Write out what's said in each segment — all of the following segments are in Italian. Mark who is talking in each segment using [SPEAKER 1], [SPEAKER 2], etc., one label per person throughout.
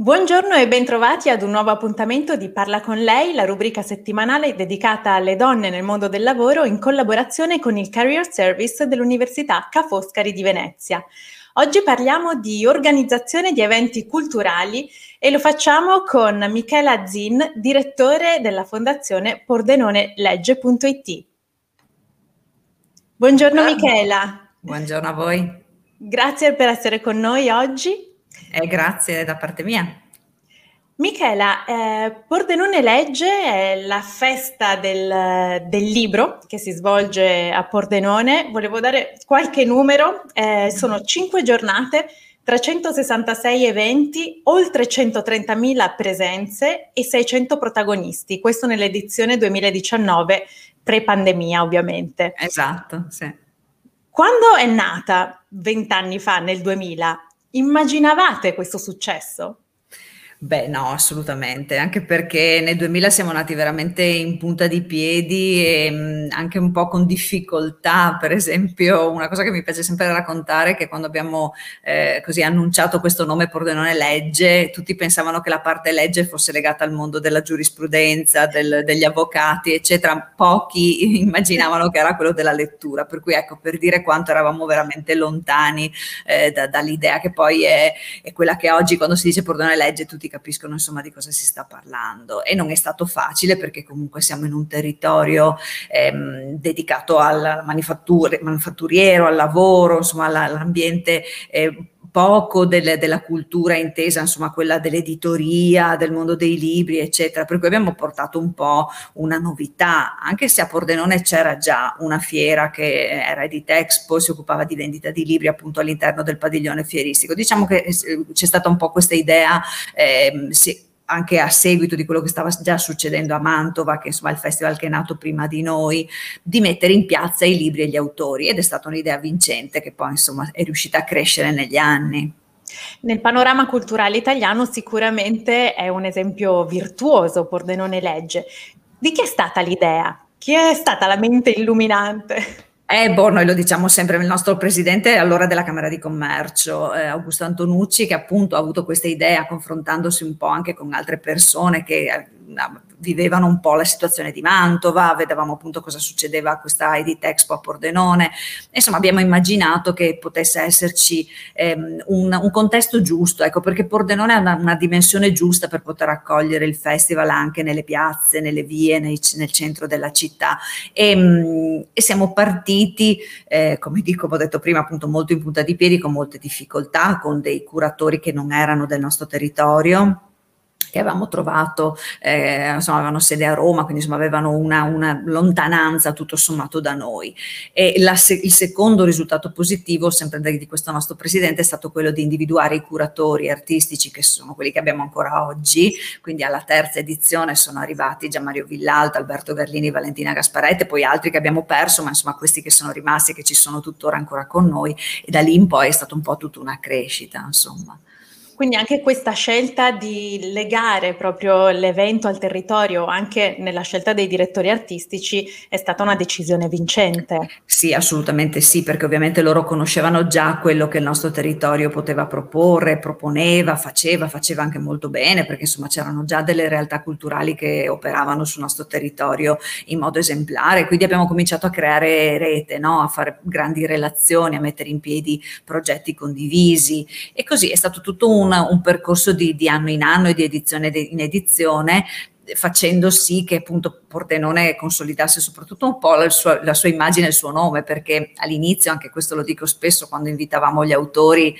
[SPEAKER 1] Buongiorno e bentrovati ad un nuovo appuntamento di Parla con lei, la rubrica settimanale dedicata alle donne nel mondo del lavoro in collaborazione con il Career Service dell'Università Ca' Foscari di Venezia. Oggi parliamo di organizzazione di eventi culturali e lo facciamo con Michela Zin, direttore della fondazione Pordenone-Legge.it. Buongiorno Michela.
[SPEAKER 2] Buongiorno a voi.
[SPEAKER 1] Grazie per essere con noi oggi.
[SPEAKER 2] Eh, grazie da parte mia.
[SPEAKER 1] Michela, eh, Pordenone Legge è la festa del, del, libro che si svolge a Pordenone. Volevo dare qualche numero, eh, sono cinque giornate, 366 eventi, oltre 130.000 presenze e 600 protagonisti. Questo nell'edizione 2019, pre-pandemia ovviamente.
[SPEAKER 2] Esatto, sì.
[SPEAKER 1] Quando è nata, vent'anni fa, nel 2000, Immaginavate questo successo?
[SPEAKER 2] Beh, no, assolutamente, anche perché nel 2000 siamo nati veramente in punta di piedi e mh, anche un po' con difficoltà. Per esempio, una cosa che mi piace sempre raccontare è che quando abbiamo eh, così annunciato questo nome Pordenone Legge, tutti pensavano che la parte legge fosse legata al mondo della giurisprudenza, del, degli avvocati, eccetera. Pochi immaginavano che era quello della lettura, per cui ecco, per dire quanto eravamo veramente lontani eh, da, dall'idea che poi è, è, quella che oggi quando si dice Pordenone Legge tutti capiscono insomma di cosa si sta parlando. E non è stato facile perché comunque siamo in un territorio ehm, dedicato al manifatturiero, al lavoro, insomma all'ambiente eh, poco del, della cultura intesa, insomma quella dell'editoria, del mondo dei libri, eccetera, per cui abbiamo portato un po' una novità, anche se a Pordenone c'era già una fiera che era Edit Expo, si occupava di vendita di libri appunto all'interno del padiglione fieristico. Diciamo che eh, c'è stata un po' questa idea, eh, sì, anche a seguito di quello che stava già succedendo a Mantova, che insomma è il festival che è nato prima di noi, di mettere in piazza i libri e gli autori ed è stata un'idea vincente che poi insomma è riuscita a crescere negli anni.
[SPEAKER 1] Nel panorama culturale italiano sicuramente è un esempio virtuoso Pordenone Legge. Di chi è stata l'idea? Chi è stata la mente illuminante?
[SPEAKER 2] Eh, boh, noi lo diciamo sempre, il nostro presidente allora della Camera di Commercio, eh, Augusto Antonucci, che appunto ha avuto questa idea confrontandosi un po' anche con altre persone che eh, vivevano un po' la situazione di Mantova, vedevamo appunto cosa succedeva a questa Edit Expo a Pordenone, insomma abbiamo immaginato che potesse esserci ehm, un, un, contesto giusto, ecco perché Pordenone ha una, una, dimensione giusta per poter accogliere il festival anche nelle piazze, nelle vie, nei, nel centro della città. E, mh, mm, e siamo partiti, eh, come dico, ho detto prima appunto molto in punta di piedi, con molte difficoltà, con dei curatori che non erano del nostro territorio che avevamo trovato, eh, insomma, avevano sede a Roma, quindi insomma, avevano una, una, lontananza tutto sommato da noi. E la, il secondo risultato positivo, sempre di questo nostro presidente, è stato quello di individuare i curatori artistici, che sono quelli che abbiamo ancora oggi, quindi alla terza edizione sono arrivati Gian Mario Villalta, Alberto Garlini, Valentina Gasparetti, poi altri che abbiamo perso, ma insomma questi che sono rimasti e che ci sono tuttora ancora con noi, e da lì in poi è stata un po' tutta una crescita, insomma.
[SPEAKER 1] Quindi anche questa scelta di legare proprio l'evento al territorio, anche nella scelta dei direttori artistici, è stata una decisione vincente.
[SPEAKER 2] Sì, assolutamente sì, perché ovviamente loro conoscevano già quello che il nostro territorio poteva proporre, proponeva, faceva, faceva anche molto bene, perché insomma c'erano già delle realtà culturali che operavano sul nostro territorio in modo esemplare, quindi abbiamo cominciato a creare rete, no? a fare grandi relazioni, a mettere in piedi progetti condivisi e così è stato tutto un un, un percorso di, di, anno in anno e di edizione in edizione facendo sì che appunto Pordenone consolidasse soprattutto un po' la sua, la sua immagine e il suo nome, perché all'inizio, anche questo lo dico spesso quando invitavamo gli autori,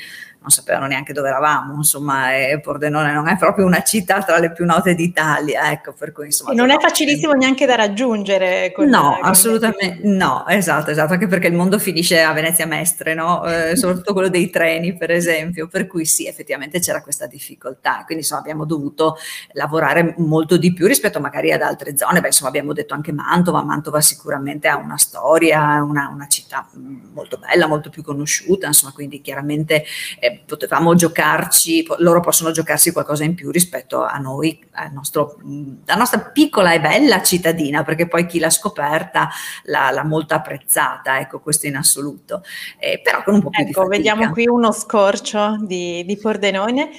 [SPEAKER 2] non sapevano neanche dove eravamo, insomma, e Pordenone non è proprio una città tra le più note d'Italia, ecco, per cui insomma...
[SPEAKER 1] E non è facilissimo neanche da raggiungere.
[SPEAKER 2] No, assolutamente no, esatto, esatto, anche perché il mondo finisce a Venezia Mestre, no? Eh, soprattutto quello dei treni, per esempio, per cui sì, effettivamente c'era questa difficoltà, quindi insomma abbiamo dovuto lavorare molto di più rispetto magari ad altre zone, beh insomma abbiamo detto anche Mantova, Mantova sicuramente ha una storia, una, una città molto bella, molto più conosciuta, insomma quindi chiaramente eh, potevamo giocarci, loro possono giocarsi qualcosa in più rispetto a noi, al nostro, alla nostra piccola e bella cittadina, perché poi chi l'ha scoperta l'ha, l'ha molto apprezzata, ecco questo in assoluto, eh, però con un po' più
[SPEAKER 1] ecco,
[SPEAKER 2] di fatica.
[SPEAKER 1] vediamo qui uno scorcio di, di Pordenone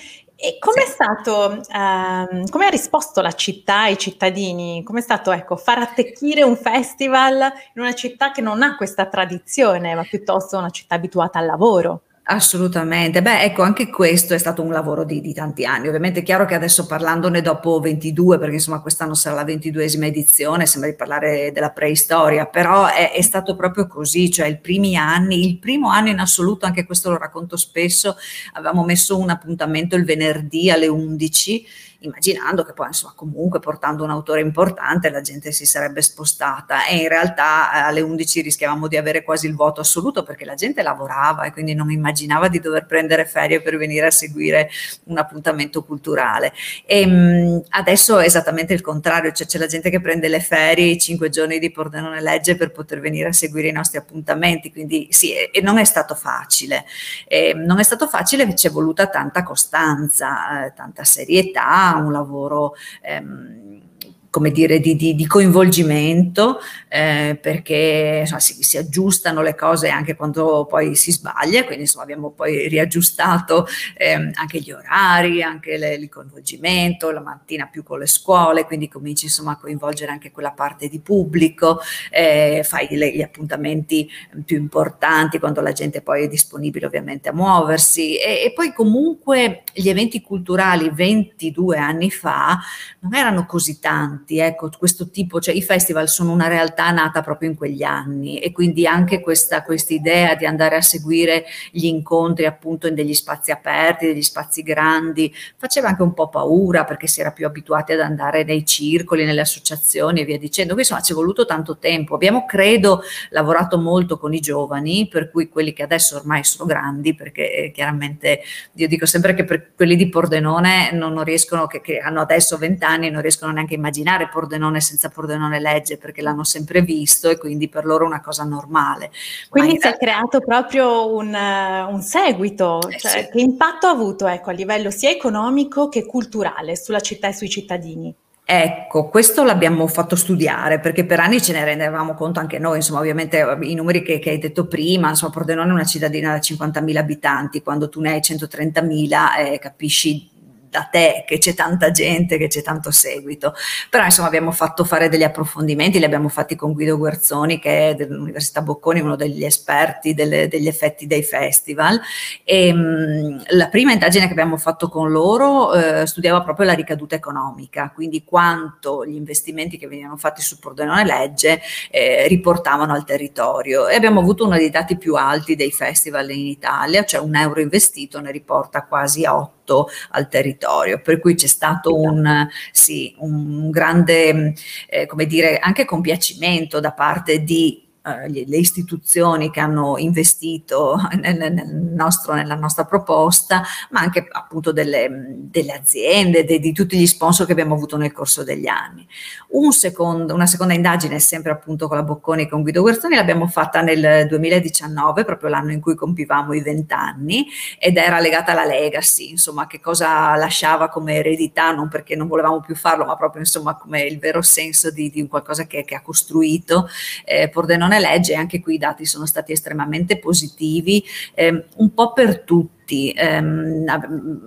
[SPEAKER 1] e come sì. stato, ehm, come ha risposto la città, i cittadini? Come è stato ecco, far attecchire un festival in una città che non ha questa tradizione, ma piuttosto una città abituata al lavoro?
[SPEAKER 2] Assolutamente, beh ecco anche questo è stato un lavoro di, di, tanti anni, ovviamente è chiaro che adesso parlandone dopo 22, perché insomma quest'anno sarà la ventiduesima edizione, sembra di parlare della preistoria, però è, è, stato proprio così, cioè i primi anni, il primo anno in assoluto, anche questo lo racconto spesso, avevamo messo un appuntamento il venerdì alle 11 immaginando che poi insomma comunque portando un autore importante la gente si sarebbe spostata e in realtà eh, alle 11 rischiavamo di avere quasi il voto assoluto perché la gente lavorava e quindi non immaginava di dover prendere ferie per venire a seguire un appuntamento culturale. E ehm, mh, adesso è esattamente il contrario, cioè c'è la gente che prende le ferie, i cinque giorni di Pordenone Legge per poter venire a seguire i nostri appuntamenti, quindi sì, e, non è stato facile. E, ehm, non è stato facile, ci è voluta tanta costanza, eh, tanta serietà, un lavoro ehm, come dire, di, di, di coinvolgimento, eh, perché insomma, si, si, aggiustano le cose anche quando poi si sbaglia, quindi insomma, abbiamo poi riaggiustato eh, anche gli orari, anche le, il coinvolgimento, la mattina più con le scuole, quindi cominci insomma, a coinvolgere anche quella parte di pubblico, eh, fai le, gli appuntamenti più importanti quando la gente poi è disponibile ovviamente a muoversi. E, e poi comunque gli eventi culturali 22 anni fa non erano così tanti tanti, ecco, questo tipo, cioè i festival sono una realtà nata proprio in quegli anni e quindi anche questa idea di andare a seguire gli incontri appunto in degli spazi aperti, degli spazi grandi, faceva anche un po' paura perché si era più abituati ad andare nei circoli, nelle associazioni e via dicendo, quindi insomma ci è voluto tanto tempo, abbiamo credo lavorato molto con i giovani, per cui quelli che adesso ormai sono grandi, perché eh, chiaramente io dico sempre che per quelli di Pordenone non, non riescono, che, che hanno adesso 20 anni, non riescono neanche a immaginare immaginare Pordenone senza Pordenone legge perché l'hanno sempre visto e quindi per loro è una cosa normale.
[SPEAKER 1] Quindi si è creato proprio un, uh, un seguito, eh, cioè, sì. che impatto ha avuto ecco, a livello sia economico che culturale sulla città e sui cittadini?
[SPEAKER 2] Ecco, questo l'abbiamo fatto studiare perché per anni ce ne rendevamo conto anche noi, insomma ovviamente i numeri che, che hai detto prima, insomma Pordenone è una cittadina da 50.000 abitanti, quando tu ne hai 130.000 eh, capisci da te che c'è tanta gente, che c'è tanto seguito. Però insomma abbiamo fatto fare degli approfondimenti, li abbiamo fatti con Guido Guerzoni che è dell'Università Bocconi, uno degli esperti delle, degli effetti dei festival. E mh, la prima indagine che abbiamo fatto con loro eh, studiava proprio la ricaduta economica, quindi quanto gli investimenti che venivano fatti sul Pordenone Legge eh, riportavano al territorio. E abbiamo avuto uno dei dati più alti dei festival in Italia, cioè un euro investito ne riporta quasi 8 al territorio, per cui c'è stato un, sì, un grande, eh, come dire, anche compiacimento da parte di eh, le istituzioni che hanno investito nel, nel nostro, nella nostra proposta, ma anche appunto delle, delle aziende, de, di tutti gli sponsor che abbiamo avuto nel corso degli anni. Un secondo, una seconda indagine, sempre appunto con la Bocconi e con Guido Guerzoni, l'abbiamo fatta nel 2019, proprio l'anno in cui compivamo i vent'anni, ed era legata alla legacy, insomma, che cosa lasciava come eredità, non perché non volevamo più farlo, ma proprio insomma come il vero senso di, di qualcosa che, che ha costruito. Eh, Pordenone legge, anche qui i dati sono stati estremamente positivi, eh, un po' per tutti tutti. Eh,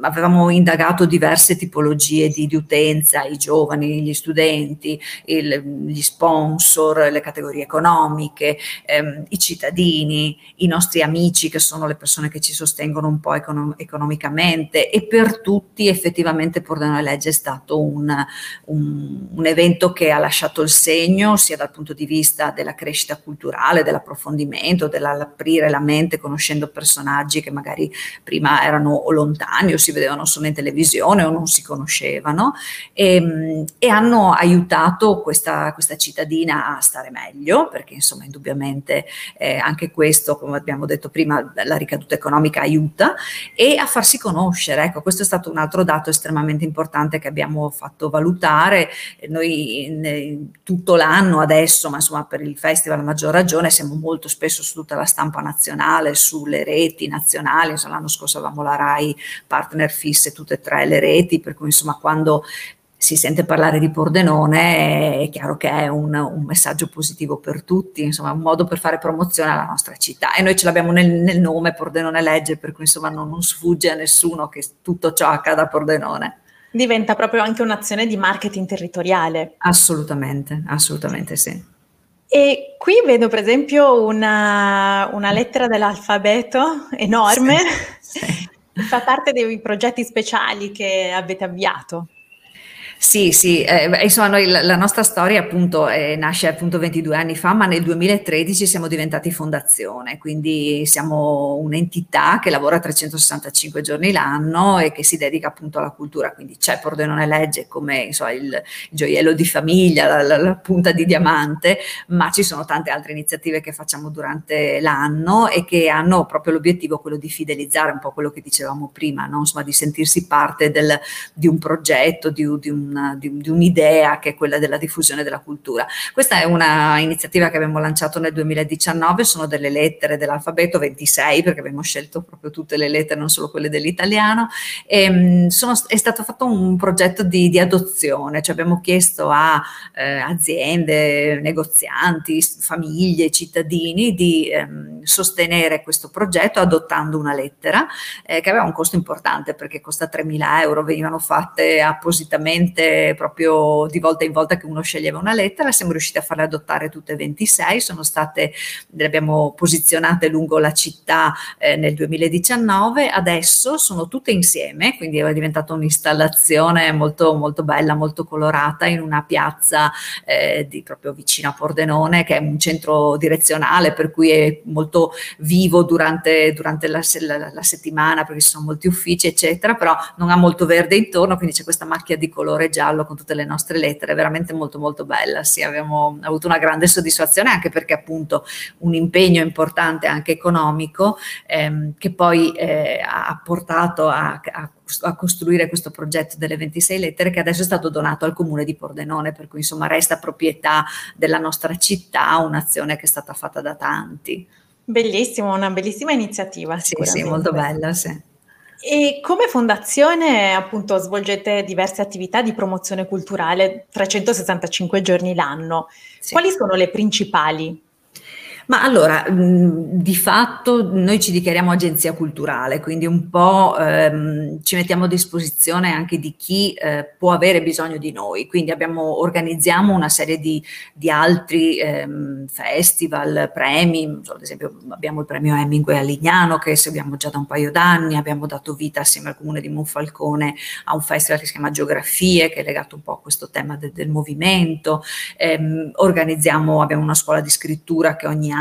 [SPEAKER 2] avevamo indagato diverse tipologie di, di, utenza, i giovani, gli studenti, il, gli sponsor, le categorie economiche, ehm, i cittadini, i nostri amici che sono le persone che ci sostengono un po' econom- economicamente e per tutti effettivamente Pordenone Legge è stato un, un, un evento che ha lasciato il segno sia dal punto di vista della crescita culturale, dell'approfondimento, dell'aprire la mente conoscendo personaggi che magari prima erano lontani o si vedevano solo in televisione o non si conoscevano e, ehm, e hanno aiutato questa, questa, cittadina a stare meglio perché insomma indubbiamente eh, anche questo come abbiamo detto prima la ricaduta economica aiuta e a farsi conoscere. Ecco questo è stato un altro dato estremamente importante che abbiamo fatto valutare. Noi in, in tutto l'anno adesso ma insomma per il festival a maggior ragione siamo molto spesso su tutta la stampa nazionale sulle reti nazionali insomma l'anno scorso avevamo la RAI partner fisse tutte e tre le reti per cui insomma quando si sente parlare di Pordenone, è chiaro che è un, un, messaggio positivo per tutti, insomma, un modo per fare promozione alla nostra città. E noi ce l'abbiamo nel, nel nome Pordenone Legge, per cui insomma non, non sfugge a nessuno che tutto ciò accada a Pordenone.
[SPEAKER 1] Diventa proprio anche un'azione di marketing territoriale.
[SPEAKER 2] Assolutamente, assolutamente sì.
[SPEAKER 1] E qui vedo per esempio una, una lettera dell'alfabeto enorme, sì, sì. fa parte dei progetti speciali che avete avviato.
[SPEAKER 2] Sì, sì, eh, insomma noi, la, nostra storia appunto eh, nasce appunto 22 anni fa, ma nel 2013 siamo diventati fondazione, quindi siamo un'entità che lavora 365 giorni l'anno e che si dedica appunto alla cultura, quindi c'è Pordenone Legge come insomma, il, il, gioiello di famiglia, la, la, la, punta di diamante, ma ci sono tante altre iniziative che facciamo durante l'anno e che hanno proprio l'obiettivo quello di fidelizzare un po' quello che dicevamo prima, no? insomma di sentirsi parte del, di un progetto, di, di un di, di, un'idea che è quella della diffusione della cultura. Questa è una iniziativa che abbiamo lanciato nel 2019, sono delle lettere dell'alfabeto, 26 perché abbiamo scelto proprio tutte le lettere, non solo quelle dell'italiano, e, ehm, sono, è stato fatto un progetto di, di adozione, cioè abbiamo chiesto a eh, aziende, negozianti, famiglie, cittadini di ehm, sostenere questo progetto adottando una lettera eh, che aveva un costo importante perché costa 3.000 euro, venivano fatte appositamente proprio di volta in volta che uno sceglieva una lettera, siamo riusciti a farle adottare tutte e 26, sono state, le abbiamo posizionate lungo la città eh, nel 2019, adesso sono tutte insieme, quindi è diventata un'installazione molto, molto bella, molto colorata in una piazza eh, di, proprio vicino a Pordenone, che è un centro direzionale, per cui è molto vivo durante, durante la, la, la settimana, perché ci sono molti uffici, eccetera, però non ha molto verde intorno, quindi c'è questa macchia di colore giallo con tutte le nostre lettere, veramente molto molto bella. Sì, abbiamo avuto una grande soddisfazione anche perché appunto un impegno importante anche economico ehm, che poi eh, ha portato a, a a costruire questo progetto delle 26 lettere che adesso è stato donato al comune di Pordenone, per cui insomma resta proprietà della nostra città, un'azione che è stata fatta da tanti.
[SPEAKER 1] Bellissimo, una bellissima iniziativa.
[SPEAKER 2] Sì, sì, molto bella, sì.
[SPEAKER 1] E come fondazione appunto svolgete diverse attività di promozione culturale 365 giorni l'anno. Sì. Quali sono le principali?
[SPEAKER 2] Ma allora, mh, di fatto noi ci dichiariamo agenzia culturale, quindi un po' ehm, ci mettiamo a disposizione anche di chi eh, può avere bisogno di noi, quindi abbiamo, organizziamo una serie di, di altri ehm, festival, premi, ad esempio abbiamo il premio Hemingway a Lignano che seguiamo già da un paio d'anni, abbiamo dato vita assieme al comune di Monfalcone a un festival che si chiama Geografie, che è legato un po' a questo tema de, del movimento, ehm, organizziamo, abbiamo una scuola di scrittura che ogni anno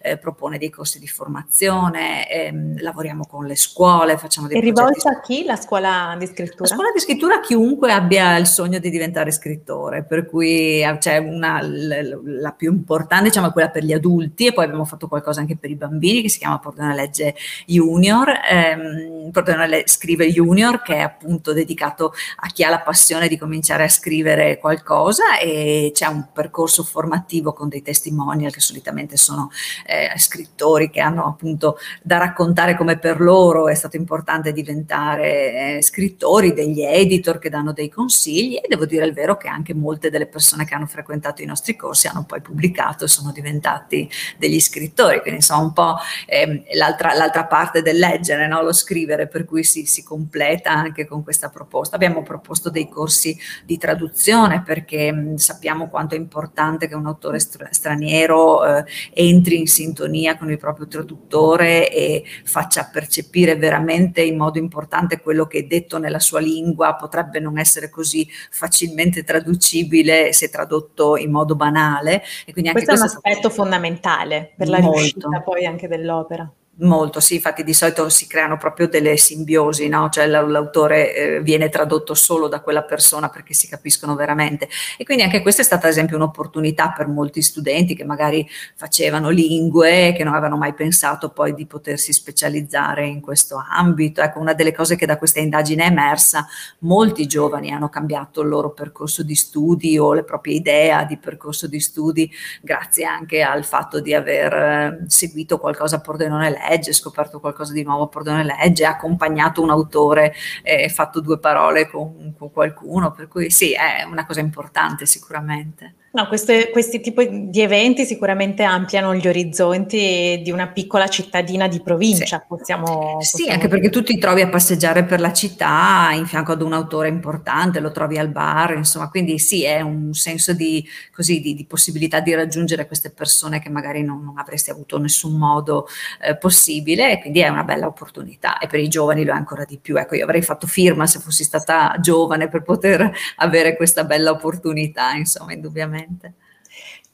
[SPEAKER 2] eh, propone dei corsi di formazione, ehm, lavoriamo con le scuole, facciamo dei
[SPEAKER 1] È rivolta a chi la scuola di scrittura?
[SPEAKER 2] La scuola di scrittura a chiunque abbia il sogno di diventare scrittore, per cui eh, c'è una, la più importante diciamo è quella per gli adulti e poi abbiamo fatto qualcosa anche per i bambini che si chiama Portone Legge Junior, ehm, Portone Scrive Junior che è appunto dedicato a chi ha la passione di cominciare a scrivere qualcosa e c'è un percorso formativo con dei testimonial che solitamente sicuramente sono eh, scrittori che hanno appunto da raccontare come per loro è stato importante diventare eh, scrittori, degli editor che danno dei consigli e devo dire il vero che anche molte delle persone che hanno frequentato i nostri corsi hanno poi pubblicato e sono diventati degli scrittori, quindi insomma un po' eh, l'altra, l'altra, parte del leggere, no? lo scrivere, per cui si, si completa anche con questa proposta. Abbiamo proposto dei corsi di traduzione perché mh, sappiamo quanto è importante che un autore straniero eh, entri in sintonia con il proprio traduttore e faccia percepire veramente in modo importante quello che è detto nella sua lingua, potrebbe non essere così facilmente traducibile se tradotto in modo banale.
[SPEAKER 1] E quindi anche questo, questo è un aspetto fondamentale per la molto. riuscita poi anche dell'opera.
[SPEAKER 2] Molto, sì, infatti di solito si creano proprio delle simbiosi, no? cioè l'autore eh, viene tradotto solo da quella persona perché si capiscono veramente. E quindi anche questa è stata ad esempio un'opportunità per molti studenti che magari facevano lingue, che non avevano mai pensato poi di potersi specializzare in questo ambito. Ecco, una delle cose che da questa indagine è emersa, molti giovani hanno cambiato il loro percorso di studi o le proprie idee di percorso di studi grazie anche al fatto di aver eh, seguito qualcosa a Pordenone legge, scoperto qualcosa di nuovo a Pordenone legge, accompagnato un autore e fatto due parole con, con qualcuno, per cui sì, è una cosa importante sicuramente.
[SPEAKER 1] No, queste, questi tipi di eventi sicuramente ampliano gli orizzonti di una piccola cittadina di provincia.
[SPEAKER 2] Sì, possiamo, sì possiamo anche dire. perché tu ti trovi a passeggiare per la città in fianco ad un autore importante, lo trovi al bar, insomma, quindi sì, è un senso di, così, di, di possibilità di raggiungere queste persone che magari non, non avresti avuto nessun modo eh, possibile e quindi è una bella opportunità e per i giovani lo è ancora di più. Ecco, io avrei fatto firma se fossi stata giovane per poter avere questa bella opportunità, insomma, indubbiamente assolutamente.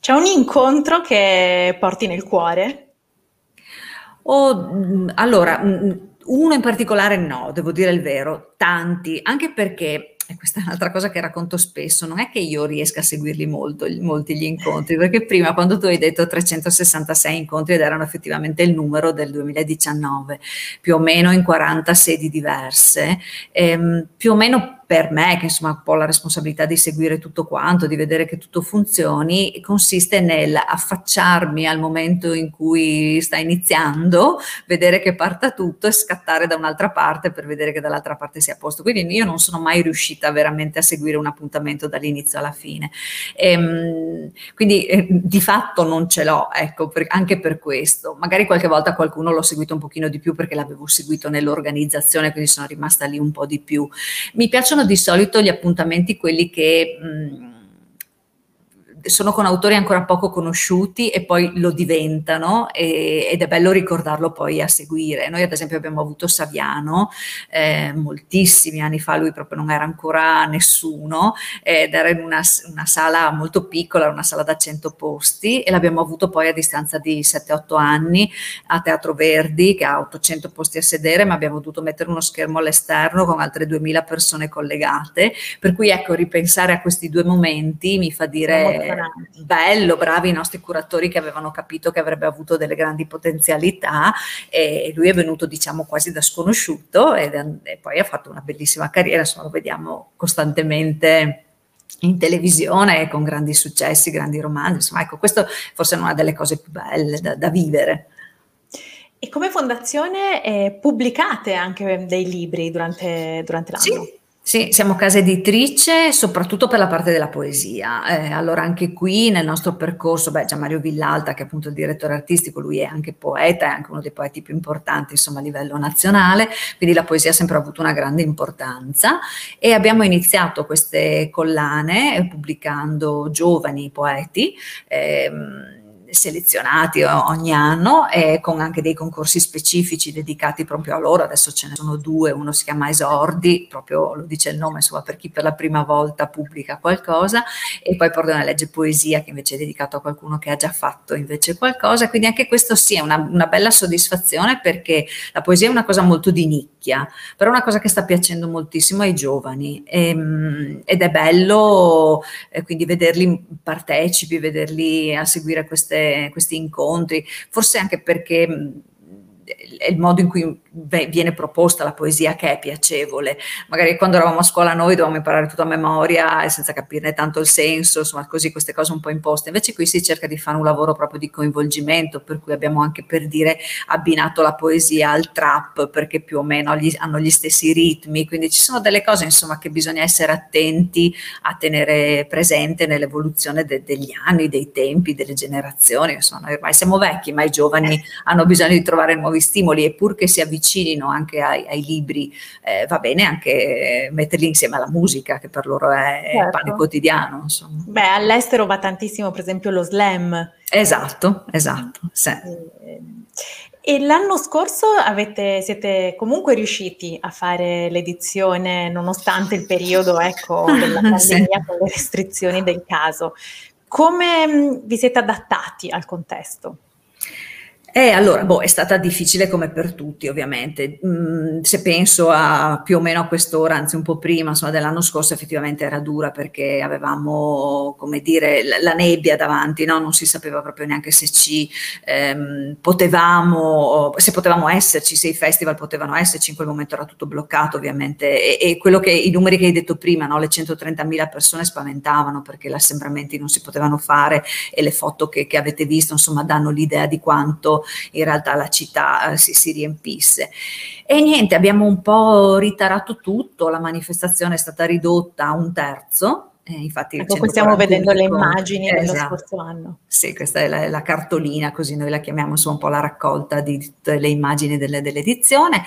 [SPEAKER 1] C'è un incontro che porti nel cuore?
[SPEAKER 2] Oh, allora, uno in particolare no, devo dire il vero, tanti, anche perché e questa è un'altra cosa che racconto spesso, non è che io riesca a seguirli molto, molti gli incontri, perché prima quando tu hai detto 366 incontri ed erano effettivamente il numero del 2019, più o meno in 40 sedi diverse, ehm, più o meno per me, che insomma un po' la responsabilità di seguire tutto quanto, di vedere che tutto funzioni, consiste nel affacciarmi al momento in cui sta iniziando, vedere che parta tutto e scattare da un'altra parte per vedere che dall'altra parte sia a posto. Quindi io non sono mai riuscita veramente a seguire un appuntamento dall'inizio alla fine. E, ehm, quindi eh, di fatto non ce l'ho, ecco, per, anche per questo. Magari qualche volta qualcuno l'ho seguito un pochino di più perché l'avevo seguito nell'organizzazione, quindi sono rimasta lì un po' di più. Mi piacciono sono di solito gli appuntamenti quelli che mh, sono con autori ancora poco conosciuti e poi lo diventano e, ed è bello ricordarlo poi a seguire. Noi ad esempio abbiamo avuto Saviano eh, moltissimi anni fa, lui proprio non era ancora nessuno ed era in una, una, sala molto piccola, una sala da 100 posti e l'abbiamo avuto poi a distanza di 7-8 anni a Teatro Verdi che ha 800 posti a sedere ma abbiamo dovuto mettere uno schermo all'esterno con altre 2000 persone collegate per cui ecco ripensare a questi due momenti mi fa dire bello, bravi i nostri curatori che avevano capito che avrebbe avuto delle grandi potenzialità e lui è venuto diciamo quasi da sconosciuto ed, e poi ha fatto una bellissima carriera, insomma lo vediamo costantemente in televisione con grandi successi, grandi romanzi, insomma ecco questo forse è una delle cose più belle da, da vivere.
[SPEAKER 1] E come fondazione eh, pubblicate anche dei libri durante, durante l'anno?
[SPEAKER 2] Sì. Sì, siamo casa editrice soprattutto per la parte della poesia. Eh, allora anche qui nel nostro percorso, beh, già Mario Villalta che è appunto il direttore artistico, lui è anche poeta, è anche uno dei poeti più importanti insomma a livello nazionale, quindi la poesia ha sempre avuto una grande importanza e abbiamo iniziato queste collane pubblicando giovani poeti. Ehm, selezionati ogni anno e con anche dei concorsi specifici dedicati proprio a loro, adesso ce ne sono due, uno si chiama Esordi, proprio lo dice il nome insomma per chi per la prima volta pubblica qualcosa e poi porta una legge poesia che invece è dedicato a qualcuno che ha già fatto invece qualcosa, quindi anche questo sì è una, una bella soddisfazione perché la poesia è una cosa molto di nicchia, però è una cosa che sta piacendo moltissimo ai giovani e, ehm, ed è bello eh, quindi vederli partecipi, vederli a seguire queste questi incontri, forse anche perché è il modo in cui viene proposta la poesia che è piacevole. Magari quando eravamo a scuola noi dovevamo imparare tutto a memoria e senza capirne tanto il senso, insomma così queste cose un po' imposte. Invece qui si cerca di fare un lavoro proprio di coinvolgimento, per cui abbiamo anche per dire abbinato la poesia al trap, perché più o meno gli, hanno gli stessi ritmi, quindi ci sono delle cose insomma che bisogna essere attenti a tenere presente nell'evoluzione de, degli anni, dei tempi, delle generazioni. Insomma, noi ormai siamo vecchi, ma i giovani hanno bisogno di trovare nuovi stimoli e pur che si avvicinino anche ai, ai libri, eh, va bene anche metterli insieme alla musica, che per loro è certo. pane quotidiano. Insomma.
[SPEAKER 1] Beh, all'estero va tantissimo, per esempio, lo slam.
[SPEAKER 2] Esatto, esatto. Sì.
[SPEAKER 1] E l'anno scorso avete, siete comunque riusciti a fare l'edizione nonostante il periodo ecco, della pandemia sì. con le restrizioni del caso. Come vi siete adattati al contesto?
[SPEAKER 2] Eh, allora, boh, è stata difficile come per tutti, ovviamente. Mm, se penso a più o meno a quest'ora, anzi un po' prima, insomma, dell'anno scorso, effettivamente era dura perché avevamo, come dire, la, la nebbia davanti, no? Non si sapeva proprio neanche se ci ehm, potevamo, se potevamo esserci, se i festival potevano esserci, in quel momento era tutto bloccato, ovviamente. E, e quello che, i numeri che hai detto prima, no? Le 130.000 persone spaventavano perché gli assembramenti non si potevano fare e le foto che, che avete visto, insomma, danno l'idea di quanto in realtà la città eh, si, si riempisse. E niente, abbiamo un po' ritarato tutto, la manifestazione è stata ridotta a un terzo,
[SPEAKER 1] eh, infatti, ecco, stiamo vedendo le immagini esatto. dello scorso anno.
[SPEAKER 2] Sì, questa è la, la, cartolina, così noi la chiamiamo insomma, un po' la raccolta di tutte le immagini delle, dell'edizione.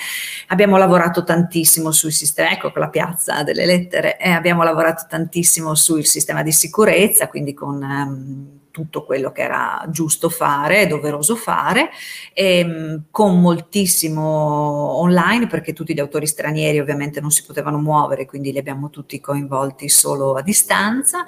[SPEAKER 2] Abbiamo lavorato tantissimo sul sistema, ecco la piazza delle lettere, eh, abbiamo lavorato tantissimo sul sistema di sicurezza, quindi con... Um, tutto quello che era giusto fare, doveroso fare, ehm, con moltissimo online perché tutti gli autori stranieri ovviamente non si potevano muovere, quindi li abbiamo tutti coinvolti solo a distanza.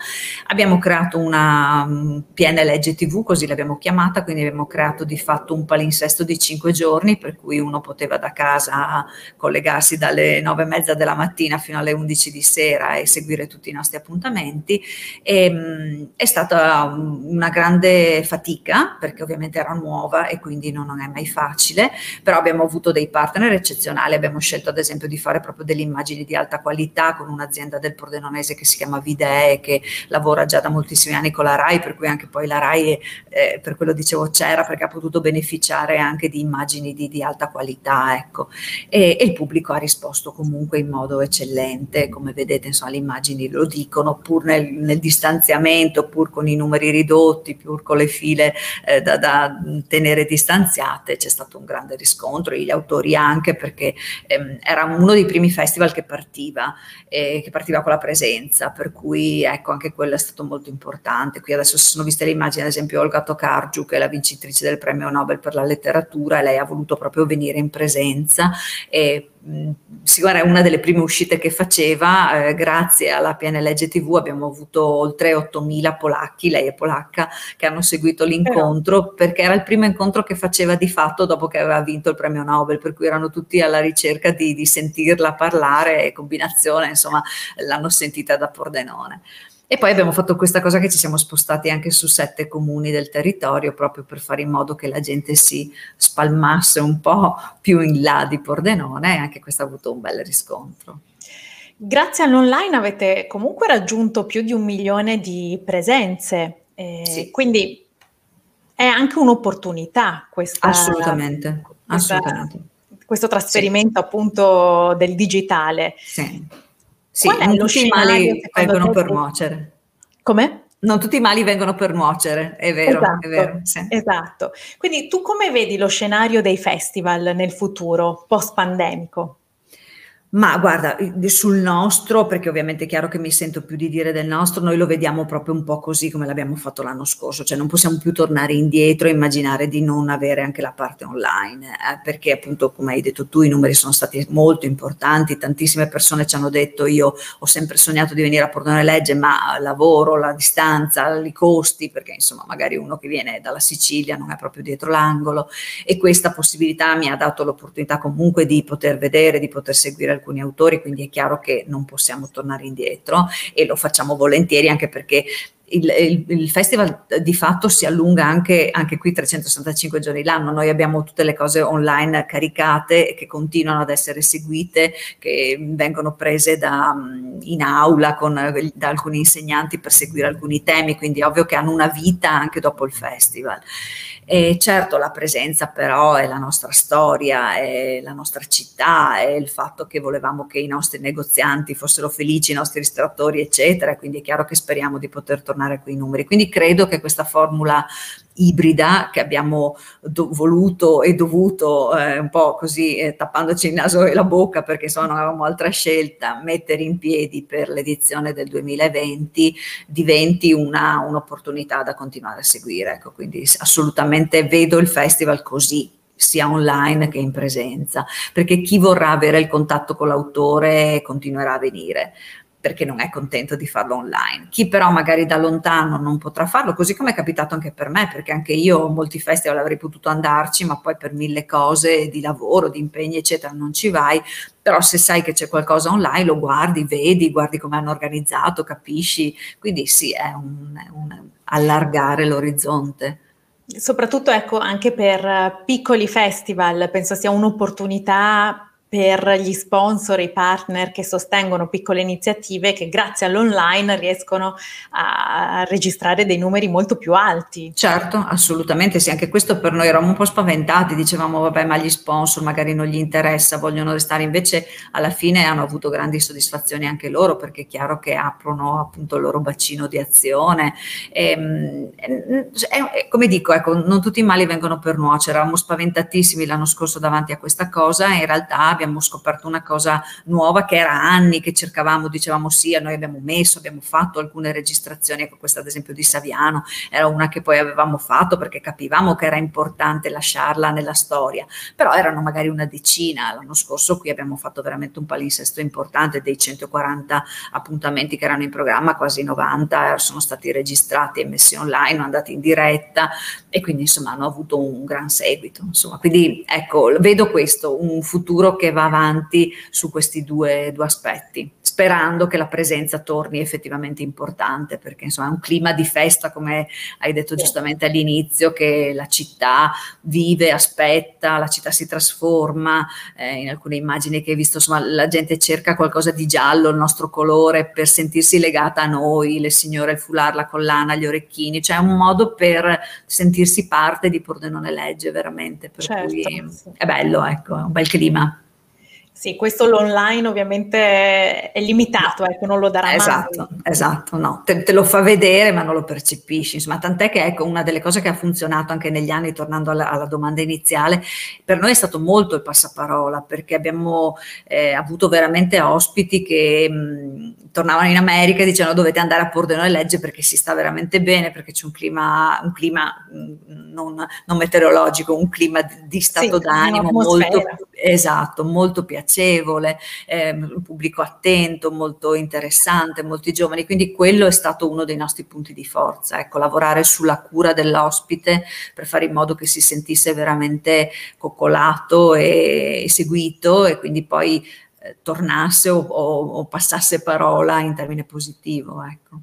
[SPEAKER 2] Abbiamo creato una mm, PNLG TV, così l'abbiamo chiamata, quindi abbiamo creato di fatto un palinsesto di cinque giorni per cui uno poteva da casa collegarsi dalle nove e mezza della mattina fino alle undici di sera e seguire tutti i nostri appuntamenti. E, ehm, è stata una grande fatica perché ovviamente era nuova e quindi non, non, è mai facile, però abbiamo avuto dei partner eccezionali, abbiamo scelto ad esempio di fare proprio delle immagini di alta qualità con un'azienda del Pordenonese che si chiama Videe che lavora già da moltissimi anni con la RAI, per cui anche poi la RAI, eh, per quello dicevo c'era perché ha potuto beneficiare anche di immagini di, di alta qualità, ecco. E, e, il pubblico ha risposto comunque in modo eccellente, come vedete insomma le immagini lo dicono, pur nel, nel distanziamento, pur con i numeri ridotti, ridotti, più con le file eh, da, da, tenere distanziate, c'è stato un grande riscontro, gli autori anche perché ehm, era uno dei primi festival che partiva, eh, che partiva con la presenza, per cui ecco anche quello è stato molto importante. Qui adesso si sono viste le immagini, ad esempio Olga Tokarczuk, che è la vincitrice del premio Nobel per la letteratura, e lei ha voluto proprio venire in presenza e siccome era una delle prime uscite che faceva, eh, grazie alla PNLG TV abbiamo avuto oltre 8.000 polacchi, lei è polacca, che hanno seguito l'incontro perché era il primo incontro che faceva di fatto dopo che aveva vinto il premio Nobel, per cui erano tutti alla ricerca di, di sentirla parlare e combinazione, insomma, l'hanno sentita da Pordenone. E poi abbiamo fatto questa cosa che ci siamo spostati anche su sette comuni del territorio proprio per fare in modo che la gente si spalmasse un po' più in là di Pordenone e anche questo ha avuto un bel riscontro.
[SPEAKER 1] Grazie all'online avete comunque raggiunto più di un milione di presenze, eh, sì. quindi è anche un'opportunità questa.
[SPEAKER 2] Assolutamente, questa, assolutamente.
[SPEAKER 1] Questo trasferimento sì. appunto del digitale.
[SPEAKER 2] Sì. Sì, Qual non tutti i mali vengono per nuocere.
[SPEAKER 1] Come?
[SPEAKER 2] Non tutti i mali vengono per nuocere, è vero,
[SPEAKER 1] esatto,
[SPEAKER 2] è vero
[SPEAKER 1] sì. esatto. Quindi tu come vedi lo scenario dei festival nel futuro, post-pandemico?
[SPEAKER 2] Ma guarda, sul nostro, perché ovviamente è chiaro che mi sento più di dire del nostro, noi lo vediamo proprio un po' così come l'abbiamo fatto l'anno scorso, cioè non possiamo più tornare indietro e immaginare di non avere anche la parte online, eh, perché appunto come hai detto tu i numeri sono stati molto importanti, tantissime persone ci hanno detto io ho sempre sognato di venire a Portone Legge, ma lavoro, la distanza, i costi, perché insomma magari uno che viene dalla Sicilia non è proprio dietro l'angolo e questa possibilità mi ha dato l'opportunità comunque di poter vedere, di poter seguire alcuni alcuni autori, quindi è chiaro che non possiamo tornare indietro e lo facciamo volentieri anche perché il, il, il, festival di fatto si allunga anche, anche, qui 365 giorni l'anno, noi abbiamo tutte le cose online caricate che continuano ad essere seguite, che vengono prese da, in aula con, da alcuni insegnanti per seguire alcuni temi, quindi è ovvio che hanno una vita anche dopo il festival. E certo la presenza però è la nostra storia, è la nostra città, è il fatto che volevamo che i nostri negozianti fossero felici, i nostri ristoratori eccetera, quindi è chiaro che speriamo di poter tornare a quei numeri. Quindi credo che questa formula ibrida che abbiamo do- voluto e dovuto eh, un po' così eh, tappandoci il naso e la bocca perché insomma non avevamo altra scelta mettere in piedi per l'edizione del 2020 diventi una, un'opportunità da continuare a seguire ecco quindi assolutamente vedo il festival così sia online che in presenza perché chi vorrà avere il contatto con l'autore continuerà a venire perché non è contento di farlo online. Chi però magari da lontano non potrà farlo, così come è capitato anche per me, perché anche io molti festival avrei potuto andarci, ma poi per mille cose di lavoro, di impegni, eccetera, non ci vai. Però se sai che c'è qualcosa online, lo guardi, vedi, guardi come hanno organizzato, capisci. Quindi sì, è un, un allargare l'orizzonte.
[SPEAKER 1] Soprattutto ecco anche per piccoli festival, penso sia un'opportunità per gli sponsor, i partner che sostengono piccole iniziative che grazie all'online riescono a registrare dei numeri molto più alti.
[SPEAKER 2] Certo, assolutamente sì, anche questo per noi eravamo un po' spaventati, dicevamo vabbè ma gli sponsor magari non gli interessa, vogliono restare, invece alla fine hanno avuto grandi soddisfazioni anche loro perché è chiaro che aprono appunto il loro bacino di azione. E, e, come dico, ecco, non tutti i mali vengono per nuocere, eravamo spaventatissimi l'anno scorso davanti a questa cosa e in realtà abbiamo abbiamo scoperto una cosa nuova che era anni che cercavamo, dicevamo sì, noi abbiamo messo, abbiamo fatto alcune registrazioni, ecco questa ad esempio di Saviano, era una che poi avevamo fatto perché capivamo che era importante lasciarla nella storia, però erano magari una decina, l'anno scorso qui abbiamo fatto veramente un palinsesto importante dei 140 appuntamenti che erano in programma, quasi 90 sono stati registrati e messi online, andati in diretta e quindi insomma hanno avuto un gran seguito, insomma, quindi ecco, vedo questo, un futuro che va avanti su questi due, due aspetti, sperando che la presenza torni effettivamente importante, perché insomma è un clima di festa, come hai detto giustamente all'inizio, che la città vive, aspetta, la città si trasforma, eh, in alcune immagini che hai visto, insomma la gente cerca qualcosa di giallo, il nostro colore, per sentirsi legata a noi, le signore, il foulard, la collana, gli orecchini, cioè è un modo per sentirsi parte di Pordenone Legge veramente, per certo, cui sì. è bello, ecco, è un bel clima.
[SPEAKER 1] Sì, questo l'online ovviamente è limitato, ecco, non lo darà
[SPEAKER 2] esatto, mai. Esatto, no, te, te, lo fa vedere ma non lo percepisci, insomma, tant'è che ecco, una delle cose che ha funzionato anche negli anni, tornando alla, alla domanda iniziale, per noi è stato molto il passaparola, perché abbiamo eh, avuto veramente ospiti che mh, tornavano in America e dicevano dovete andare a Pordenone Legge perché si sta veramente bene, perché c'è un clima, un clima non, non meteorologico, un clima di stato sì, d'animo molto, esatto, molto piacevole, eh, un pubblico attento, molto interessante, molti giovani, quindi quello è stato uno dei nostri punti di forza, ecco, lavorare sulla cura dell'ospite per fare in modo che si sentisse veramente coccolato e, e seguito e quindi poi eh, tornasse o, o, o, passasse parola in termine positivo. Ecco.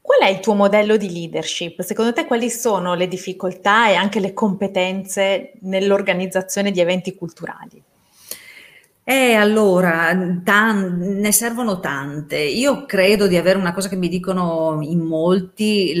[SPEAKER 1] Qual è il tuo modello di leadership? Secondo te quali sono le difficoltà e anche le competenze nell'organizzazione di eventi culturali?
[SPEAKER 2] Eh, allora, tan- ne servono tante. Io credo di avere una cosa che mi dicono in molti,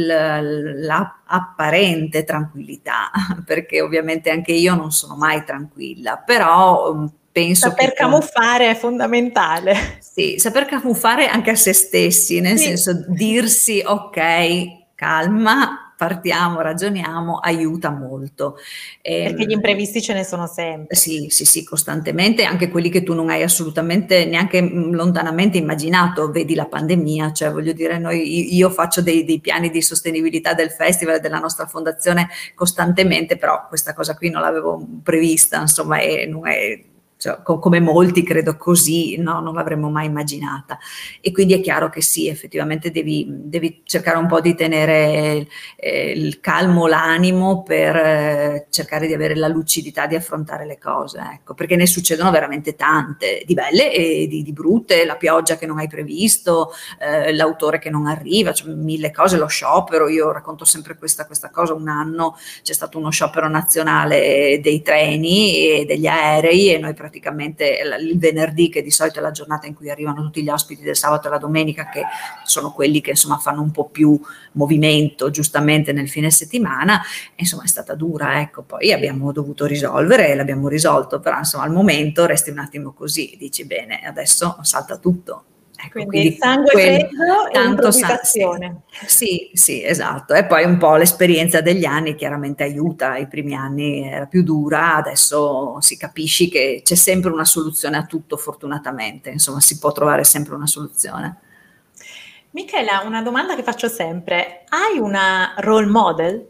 [SPEAKER 2] l'apparente tranquillità, perché ovviamente anche io non sono mai tranquilla, però penso
[SPEAKER 1] saper camuffare è fondamentale.
[SPEAKER 2] Sì, saper camuffare anche a se stessi, nel sì. senso dirsi ok, calma, partiamo, ragioniamo, aiuta molto.
[SPEAKER 1] Perché gli ehm, imprevisti ce ne sono sempre.
[SPEAKER 2] Sì, sì, sì, costantemente, anche quelli che tu non hai assolutamente neanche mm, lontanamente immaginato, vedi la pandemia, cioè voglio dire, noi, io faccio dei, dei piani di sostenibilità del festival e della nostra fondazione costantemente, però questa cosa qui non l'avevo prevista, insomma, e non è cioè, co- come molti credo così, no, non l'avremmo mai immaginata. E quindi è chiaro che sì, effettivamente devi, devi cercare un po' di tenere eh, il calmo, l'animo per eh, cercare di avere la lucidità di affrontare le cose, ecco, perché ne succedono veramente tante, di belle e di, di brutte, la pioggia che non hai previsto, eh, l'autore che non arriva, cioè mille cose, lo sciopero, io racconto sempre questa, questa cosa, un anno c'è stato uno sciopero nazionale dei treni e degli aerei e noi praticamente il venerdì, che di solito è la giornata in cui arrivano tutti gli ospiti del sabato e la domenica, che sono quelli che insomma fanno un po' più movimento giustamente nel fine settimana, insomma è stata dura, ecco, poi abbiamo dovuto risolvere e l'abbiamo risolto, però insomma al momento resti un attimo così, dici bene, adesso salta tutto.
[SPEAKER 1] Ecco, quindi, quindi sangue freddo e improvvisazione.
[SPEAKER 2] Sì, sì, esatto. E poi un po' l'esperienza degli anni chiaramente aiuta, i primi anni era più dura, adesso si capisci che c'è sempre una soluzione a tutto fortunatamente, insomma si può trovare sempre una soluzione.
[SPEAKER 1] Michela, una domanda che faccio sempre, hai una role model?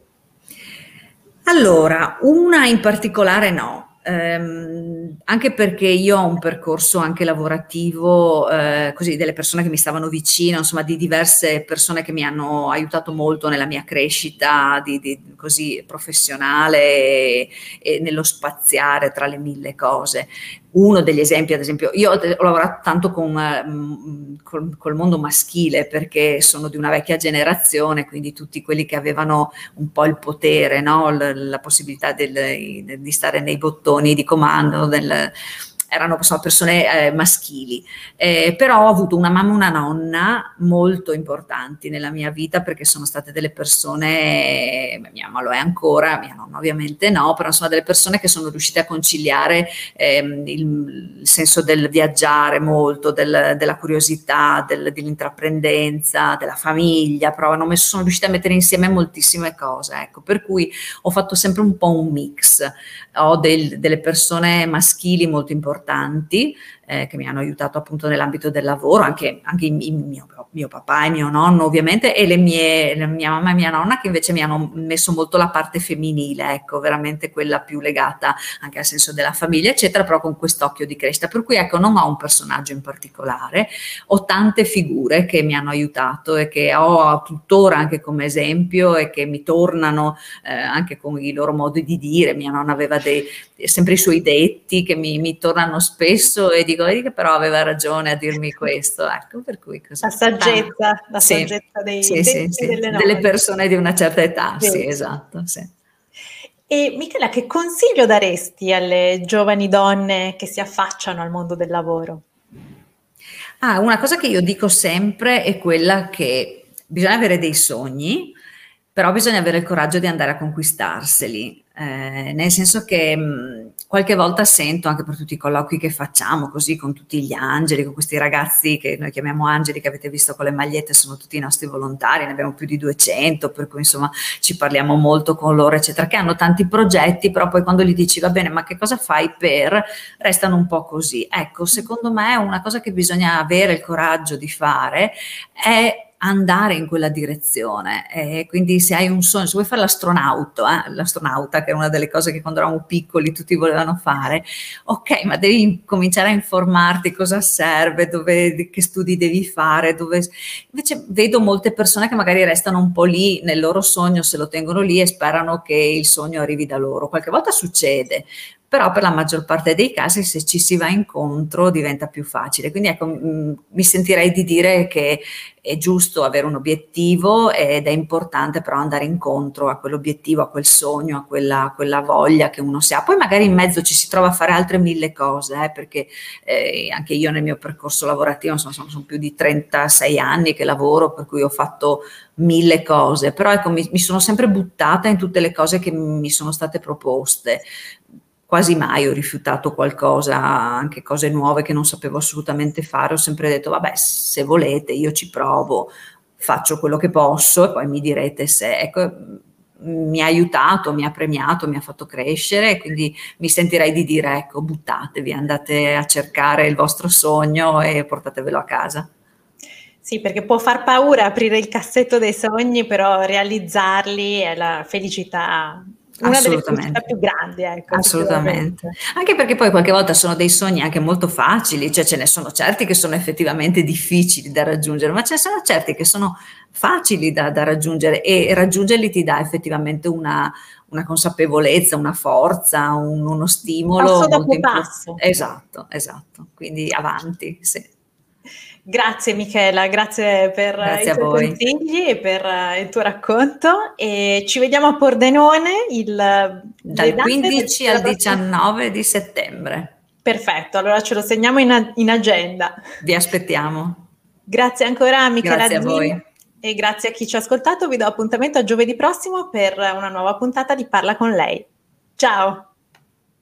[SPEAKER 2] Allora, una in particolare no, ehm, anche perché io ho un percorso anche lavorativo, eh, così delle persone che mi stavano vicino, insomma di diverse persone che mi hanno aiutato molto nella mia crescita di, di, così professionale e, e nello spaziare tra le mille cose uno degli esempi, ad esempio, io ho lavorato tanto con, um, col, col, mondo maschile perché sono di una vecchia generazione, quindi tutti quelli che avevano un po' il potere, no? la, la, possibilità del, di stare nei bottoni di comando del, erano so, persone eh, maschili, eh, però ho avuto una mamma e una nonna molto importanti nella mia vita perché sono state delle persone, mia mamma lo è ancora, mia nonna ovviamente no, però sono delle persone che sono riuscite a conciliare ehm, il, il, senso del viaggiare molto, del, della curiosità, del, dell'intraprendenza, della famiglia, però hanno messo, sono riuscite a mettere insieme moltissime cose, ecco, per cui ho fatto sempre un po' un mix, ho del, delle persone maschili molto importanti, eh, che mi hanno aiutato appunto nell'ambito del lavoro, anche, anche il mio, mio, papà e mio nonno ovviamente, e le mie, la mia mamma e mia nonna che invece mi hanno messo molto la parte femminile, ecco, veramente quella più legata anche al senso della famiglia, eccetera, però con quest'occhio di crescita. Per cui ecco, non ho un personaggio in particolare, ho tante figure che mi hanno aiutato e che ho tuttora anche come esempio e che mi tornano eh, anche con i loro modi di dire. Mia nonna aveva dei, sempre i suoi detti che mi, mi tornano spesso e dico dico, vedi che però aveva ragione a dirmi questo, ecco, per cui così.
[SPEAKER 3] La saggezza, ah, la sì, saggezza dei,
[SPEAKER 2] sì, dei, sì, delle, delle, persone di una certa età, sì, sì esatto, sì.
[SPEAKER 3] E Michela, che consiglio daresti alle giovani donne che si affacciano al mondo del lavoro?
[SPEAKER 2] Ah, una cosa che io dico sempre è quella che bisogna avere dei sogni, però bisogna avere il coraggio di andare a conquistarseli, eh, nel senso che mh, qualche volta sento anche per tutti i colloqui che facciamo, così con tutti gli angeli, con questi ragazzi che noi chiamiamo angeli, che avete visto con le magliette, sono tutti i nostri volontari, ne abbiamo più di 200, per cui insomma ci parliamo molto con loro, eccetera, che hanno tanti progetti, però poi quando gli dici va bene, ma che cosa fai per, restano un po' così. Ecco, secondo me una cosa che bisogna avere il coraggio di fare è andare in quella direzione. E quindi se hai un sogno, se vuoi fare l'astronauta, eh, l'astronauta che è una delle cose che quando eravamo piccoli tutti volevano fare, ok, ma devi cominciare a informarti cosa serve, dove, che studi devi fare, dove... Invece vedo molte persone che magari restano un po' lì nel loro sogno, se lo tengono lì e sperano che il sogno arrivi da loro. Qualche volta succede, però per la maggior parte dei casi se ci si va incontro diventa più facile. Quindi ecco, mh, mi sentirei di dire che è giusto avere un obiettivo ed è importante però andare incontro a quell'obiettivo, a quel sogno, a quella, a quella voglia che uno si ha. Poi magari in mezzo ci si trova a fare altre mille cose, eh, perché eh, anche io nel mio percorso lavorativo, insomma, sono, sono, più di 36 anni che lavoro, per cui ho fatto mille cose, però ecco, mi, mi sono sempre buttata in tutte le cose che mi sono state proposte quasi mai ho rifiutato qualcosa, anche cose nuove che non sapevo assolutamente fare, ho sempre detto vabbè se volete io ci provo, faccio quello che posso e poi mi direte se ecco, mi ha aiutato, mi ha premiato, mi ha fatto crescere, quindi mi sentirei di dire ecco buttatevi, andate a cercare il vostro sogno e portatevelo a casa.
[SPEAKER 3] Sì, perché può far paura aprire il cassetto dei sogni, però realizzarli è la felicità una delle felicità più grandi, ecco.
[SPEAKER 2] Assolutamente. Anche perché poi qualche volta sono dei sogni anche molto facili, cioè ce ne sono certi che sono effettivamente difficili da raggiungere, ma ce ne sono certi che sono facili da, da raggiungere e raggiungerli ti dà effettivamente una, una consapevolezza, una forza, un, uno stimolo.
[SPEAKER 3] Passo dopo passo.
[SPEAKER 2] Esatto, esatto. Quindi avanti, sì.
[SPEAKER 3] Grazie Michela, grazie per grazie i tuoi consigli e per uh, il tuo racconto e ci vediamo a Pordenone il,
[SPEAKER 2] dal 15 al 19 di settembre.
[SPEAKER 3] Perfetto, allora ce lo segniamo in, in agenda.
[SPEAKER 2] Vi aspettiamo.
[SPEAKER 3] Grazie ancora a Michela
[SPEAKER 2] Grazie Zini, a voi.
[SPEAKER 3] E grazie a chi ci ha ascoltato, vi do appuntamento a giovedì prossimo per una nuova puntata di Parla con lei. Ciao!